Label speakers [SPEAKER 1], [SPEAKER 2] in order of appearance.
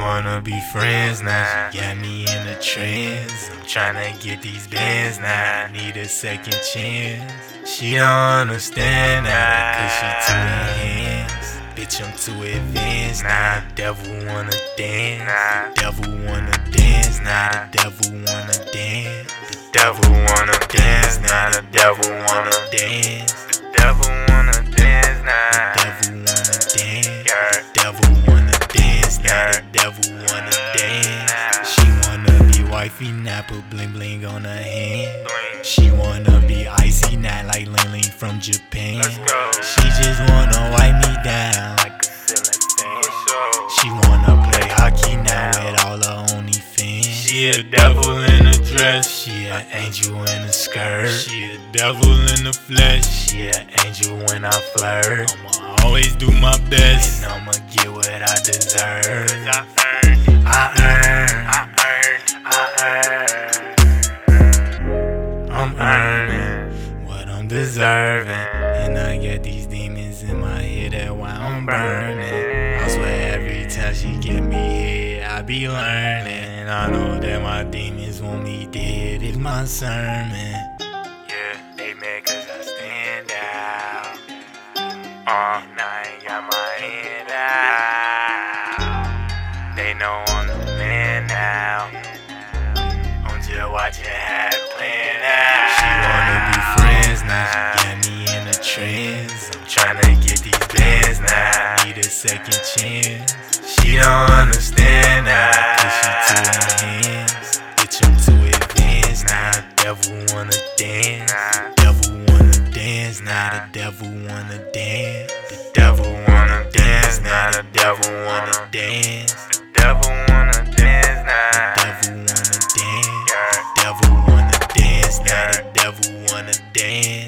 [SPEAKER 1] wanna be friends now. She got me in a trance. I'm tryna get these bands now. Need a second chance. She don't understand now, cause she too enhanced. Bitch, I'm too advanced now. The devil wanna dance. The devil wanna dance now. The devil wanna dance. The devil wanna dance now. The devil wanna dance.
[SPEAKER 2] The devil wanna dance
[SPEAKER 1] wanna dance. She wanna be wifey, now put bling bling on her hand. She wanna be icy, not like Ling Ling from Japan. She just wanna wipe me down.
[SPEAKER 2] Like a. So,
[SPEAKER 1] She wanna play hockey now with all her OnlyFans.
[SPEAKER 2] She a devil in a dress.
[SPEAKER 1] She an angel in a skirt.
[SPEAKER 2] She a devil in the flesh.
[SPEAKER 1] She an angel when I flirt.
[SPEAKER 2] I'ma always do my best.
[SPEAKER 1] And I'ma get what I deserve. I'm deserving. And I got these demons in my head, that's why I'm burning. I swear every time she get me here, I be learning. I know that my demons want me dead, it's my sermon.
[SPEAKER 2] Yeah, they mad cause I stand out. Uh, and I ain't got my hand out. They know I'm the man now. I'm just watching how it plan out.
[SPEAKER 1] Friends now, she got me in a trance. I'm tryna get these bands now, need a second chance. She don't understand now, cause she too enhanced. Bitch, I'm too advanced now, the devil wanna dance. Devil wanna dance now, the devil wanna dance. The devil wanna dance now, the devil wanna. Damn. dance.